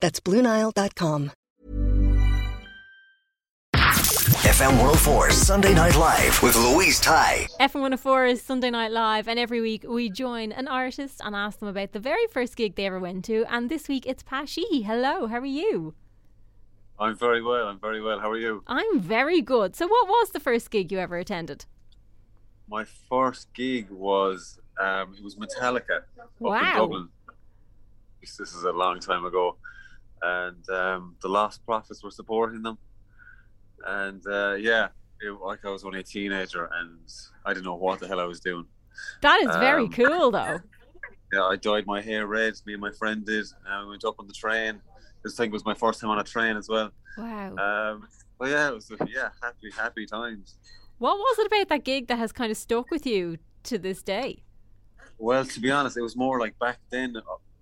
That's BlueNile.com. FM 104 Sunday Night Live with Louise Ty. FM 104 is Sunday Night Live, and every week we join an artist and ask them about the very first gig they ever went to. And this week it's Pa Sheehy. Hello, how are you? I'm very well. I'm very well. How are you? I'm very good. So, what was the first gig you ever attended? My first gig was um, it was Metallica up in Dublin. This, this is a long time ago, and um, the Lostprophets were supporting them. And uh, yeah, it, like I was only a teenager, and I didn't know what the hell I was doing. That is very Um, cool, though. Yeah, I dyed my hair red. Me and my friend did. And we went up on the train. This thing was my first time on a train as well. Wow. Um, but yeah, it was yeah, happy, happy times. What was it about that gig that has kind of stuck with you to this day? Well, to be honest, it was more like back then,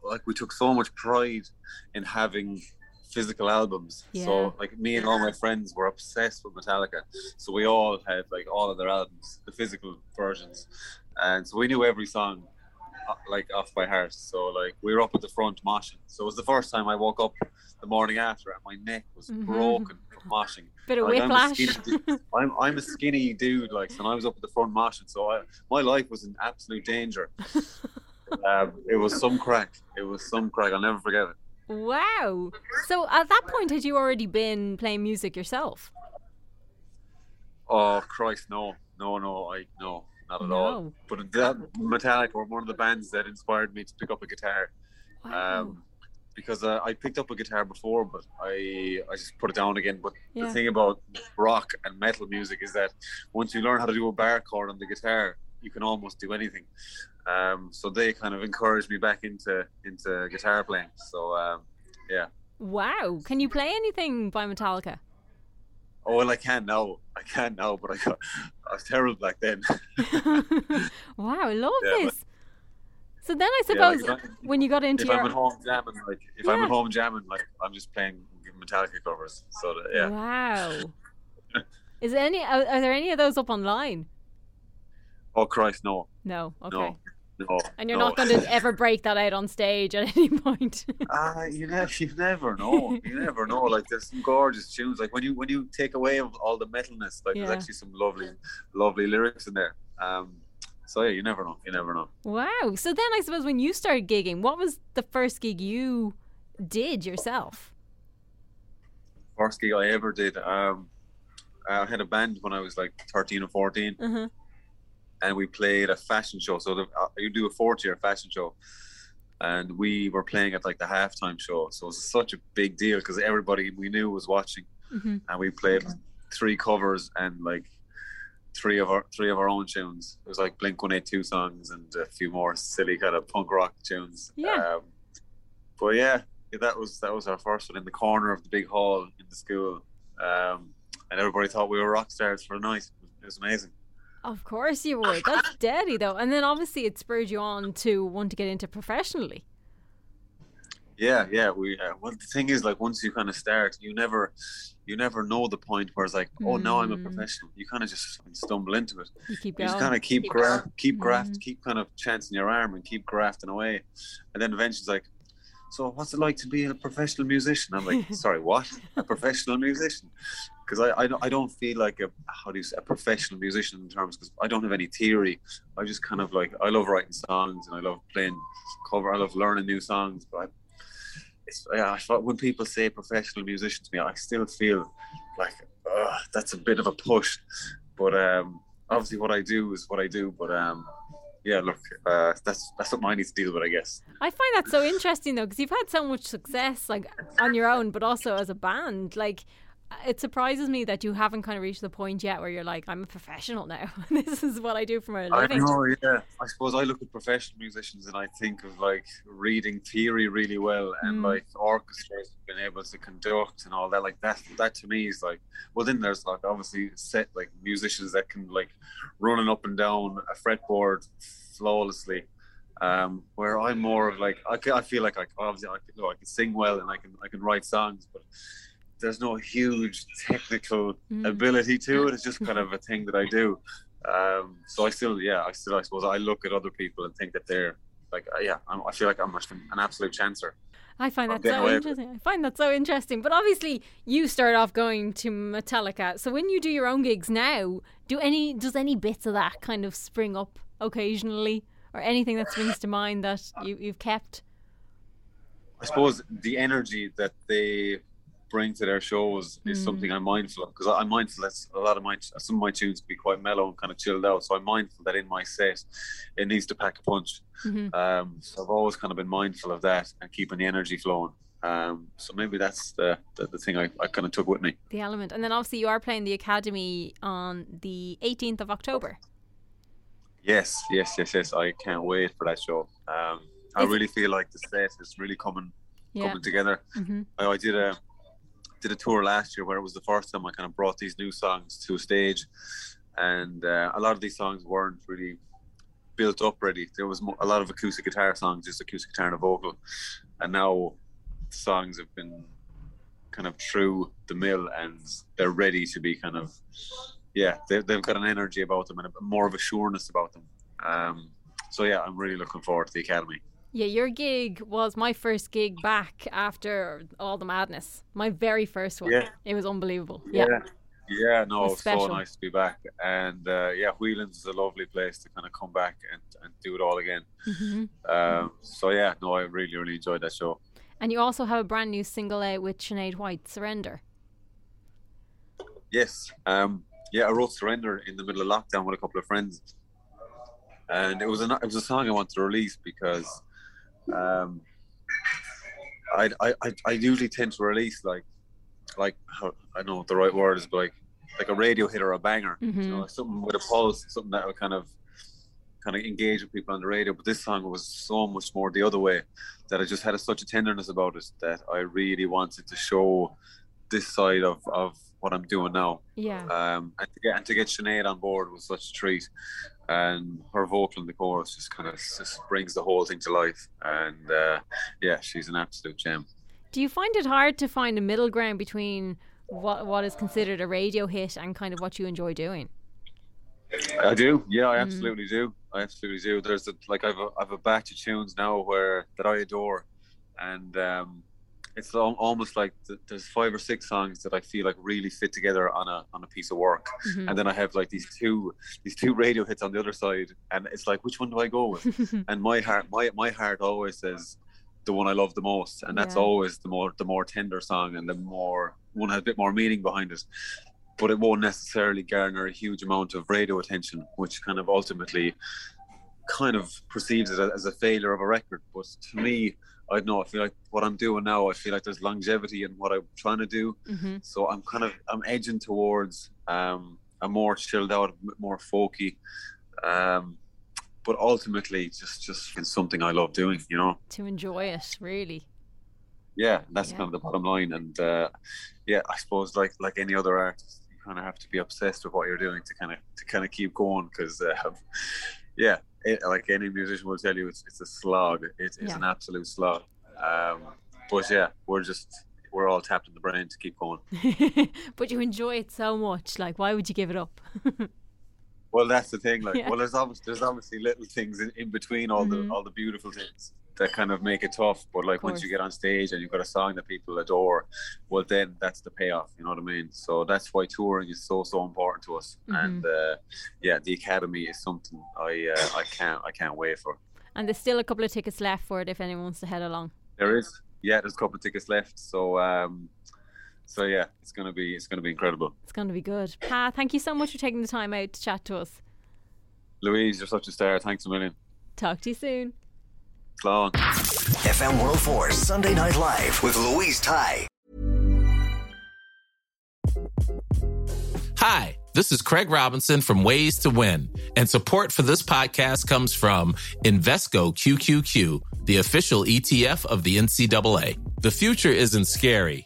like we took so much pride in having physical albums. Yeah. So, like me and all my friends were obsessed with Metallica. So we all had like all of their albums, the physical versions, and so we knew every song uh, like off by heart. So like we were up at the front moshing. So it was the first time I woke up the morning after, and my neck was Mhm. broken from moshing. Bit of Like, I'm a whiplash. skinny dude- I'm, I'm a skinny dude, like, and I was up at the front moshing, so I, my life was in absolute danger. um, it was some crack. It was some crack. I'll never forget it. wow. So, at that point, had you already been playing music yourself? Oh Christ, no, no, no, I no, not at all. But that Metallica were one of the bands that inspired me to pick up a guitar. Wow. Um, because uh, I picked up a guitar before, but I I just put it down again. But Yeah. the thing about rock and metal music is that once you learn how to do a bar chord on the guitar, you can almost do anything. Um, so they kind of encouraged me back into into guitar playing. So um, yeah. wow. Can you play anything by Metallica? Oh well, I can now. I can now, but I got I was terrible back then. wow, I love Yeah, but- this. So then I Yeah, like, suppose I- when you got into if your I'm at home jamming, like if I'm at home jamming, like I'm just playing Metallica covers. So that, yeah. Wow. Is there any are, are there any of those up online? Oh Christ, no, No. Okay. no, no. And you're no. not going to ever break that out on stage at any point. Ah, you never, you never know. You never know. Like there's some gorgeous tunes. Like when you when you take away all the metalness, like Yeah. there's actually some lovely, lovely lyrics in there. Um, so yeah, you never know. You never know. wow. So then I suppose when you started gigging, what was the first gig you did yourself? First gig I ever did. Um, I had a band when I was like 13 or 14. Uh-huh. And we played a fashion show. So the, uh, you do a four-tier fashion show, and we were playing at like the halftime show. So it was such a big deal because everybody we knew was watching, Mhm. and we played three covers and like three of our three of our own tunes. It was like Blink One Eight Two songs and a few more silly kind of punk rock tunes. Yeah. Um, but yeah, that was that was our first one in the corner of the big hall in the school, um, and everybody thought we were rock stars for the night. It was amazing. Of course you would. That's deadly though. And then obviously it spurred you on to want to get into professionally. Yeah, yeah. We uh, well, the thing is, like, once you kind of start, you never, you never know the point where it's like, oh, now I'm a Mm. professional. You kind of just stumble into it. You keep You just kind of keep gra- keep graft, Mhm. keep kind of chancing your arm and keep grafting away, and then eventually it's like, so what's it like to be a professional musician? I'm like, sorry, what? A professional musician? Because I, I don't I don't feel like a how do you say a professional musician in terms because I don't have any theory. I just kind of like I love writing songs and I love playing cover. I love learning new songs, but I, it's, yeah, when people say professional musician to me, I still feel like uh, that's a bit of a push. But um, obviously, what I do is what I do. But um, yeah, look, uh, that's that's what I need to deal with, I guess. I find that so interesting though, because you've had so much success, like on your own, but also as a band. Like, it surprises me that you haven't kind of reached the point yet where you're like, I'm a professional now. this is what I do for my living. I know, yeah. I suppose I look at professional musicians and I think of like reading theory really well and Mm. like orchestras being able to conduct and all that. Like that, that to me is like. Well, then there's like obviously set like musicians that can like running up and down a fretboard flawlessly. Um, where I'm more of like I, I feel like I obviously I can, you know, I can sing well and I can I can write songs, but there's no huge technical Mm. ability to it. It's just kind of a thing that I do. Um, so I still, yeah, I still, I suppose I look at other people and think that they're like, uh, yeah, I'm, I feel like I'm just an absolute chancer. I find that so away with it. interesting. I find that so interesting. But obviously, you start off going to Metallica. So when you do your own gigs now, do any does any bits of that kind of spring up occasionally, or anything that springs to mind that you you've kept? I suppose the energy that they bring to their shows is something I'm mindful of because I'm mindful that a lot of my some of my tunes can be quite mellow and kind of chilled out. So I'm mindful that in my set it needs to pack a punch. Mhm. Um, so I've always kind of been mindful of that and keeping the energy flowing. Um, so maybe that's the, the, the thing I, I kind of took with me. The element, and then obviously you are playing the Academy on the 18th of October. Yes, yes, yes, yes. I can't wait for that show. Um, I really feel like the set is really coming Yeah. coming together. hmm I, I did a did a tour last year where it was the first time I kind of brought these new songs to a stage, and uh, a lot of these songs weren't really built up ready. There was a lot of acoustic guitar songs, just acoustic guitar and a vocal, and now the songs have been kind of through the mill and they're ready to be kind of yeah they, they've got an energy about them and a, more of a sureness about them. Um, so yeah i'm really looking forward to the academy Yeah, your gig was my first gig back after all the madness. My very first one. Yeah. It was unbelievable. Yeah. Yeah, no, It was it was so nice to be back. And uh, yeah, Whelan's is a lovely place to kind of come back and, and do it all again. hmm Um, so yeah, no, I really, really enjoyed that show. And you also have a brand new single out with Sinead White, Surrender. Yes, um, yeah, I wrote "Surrender" in the middle of lockdown with a couple of friends, and it was a it was a song I wanted to release because um, I, I I I usually tend to release like like I don't know what the right word is, but like like a radio hit or a banger, you know, like something with a pulse, something that would kind of kind of engage with people on the radio. But this song was so much more the other way that I just had a, such a tenderness about it that I really wanted to show this side of, of what I'm doing now. Yeah. Um, and to get and to get Sinead on board was such a treat, and her vocal in the chorus just kind of just brings the whole thing to life. And uh, yeah, she's an absolute gem. Do you find it hard to find a middle ground between what what is considered a radio hit and kind of what you enjoy doing? I do, yeah, I absolutely do. I absolutely do. There's a, like I've a, I've a batch of tunes now where that I adore, and um, it's almost like th- there's five or six songs that I feel like really fit together on a on a piece of work, Mhm. and then I have like these two these two radio hits on the other side, and it's like which one do I go with? and my heart my my heart always says the one I love the most, and that's Yeah. always the more the more tender song and the more one has a bit more meaning behind it. But it won't necessarily garner a huge amount of radio attention, which kind of ultimately kind of perceives it as a failure of a record. But to me, I don't know. I feel like what I'm doing now. I feel like there's longevity in what I'm trying to do. hmm So I'm kind of I'm edging towards um, a more chilled out, more folky. Um, but ultimately, just just it's something I love doing. You know. To enjoy it, really. Yeah, that's Yeah. kind of the bottom line. And uh, yeah, I suppose like like any other artist, you kind of have to be obsessed with what you're doing to kind of to kind of keep going. Because uh, yeah, it, like any musician will tell you, it's it's a slog. It is Yeah. an absolute slog. Um, but yeah, we're just we're all tapped in the brain to keep going. but you enjoy it so much. Like, why would you give it up? Well, that's the thing. Like, Yeah. well, there's obviously there's obviously little things in, in between all Mhm. the all the beautiful things that kind of make it tough. But like once you get on stage and you've got a song that people adore, well, then that's the payoff. You know what I mean? So that's why touring is so so important to us. Mhm. And uh, yeah, the academy is something I uh, I can't I can't wait for. and there's still a couple of tickets left for it if anyone wants to head along. There is yeah, there's a couple of tickets left. So um, so yeah, it's gonna be it's gonna be incredible. It's going to be good. Pa, thank you so much for taking the time out to chat to us. Louise, you're such a star. Thanks a million. Talk to you soon. Clon. FM 104 Sunday Night Live with Louise Ty. Hi, this is Craig Robinson from Ways to Win, and support for this podcast comes from Invesco QQQ, the official ETF of the NCAA. The future isn't scary.